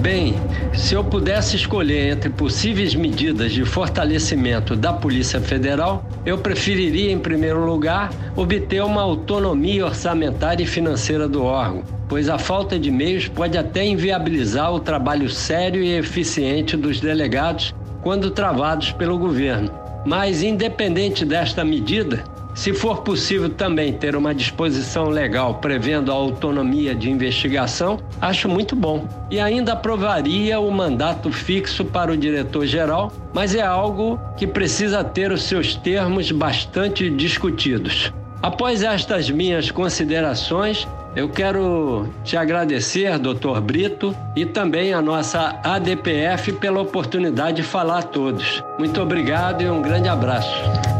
Bem, se eu pudesse escolher entre possíveis medidas de fortalecimento da Polícia Federal, eu preferiria, em primeiro lugar, obter uma autonomia orçamentária e financeira do órgão pois a falta de meios pode até inviabilizar o trabalho sério e eficiente dos delegados quando travados pelo governo. Mas, independente desta medida, se for possível também ter uma disposição legal prevendo a autonomia de investigação, acho muito bom. E ainda aprovaria o mandato fixo para o diretor-geral, mas é algo que precisa ter os seus termos bastante discutidos. Após estas minhas considerações, eu quero te agradecer, doutor Brito, e também a nossa ADPF pela oportunidade de falar a todos. Muito obrigado e um grande abraço.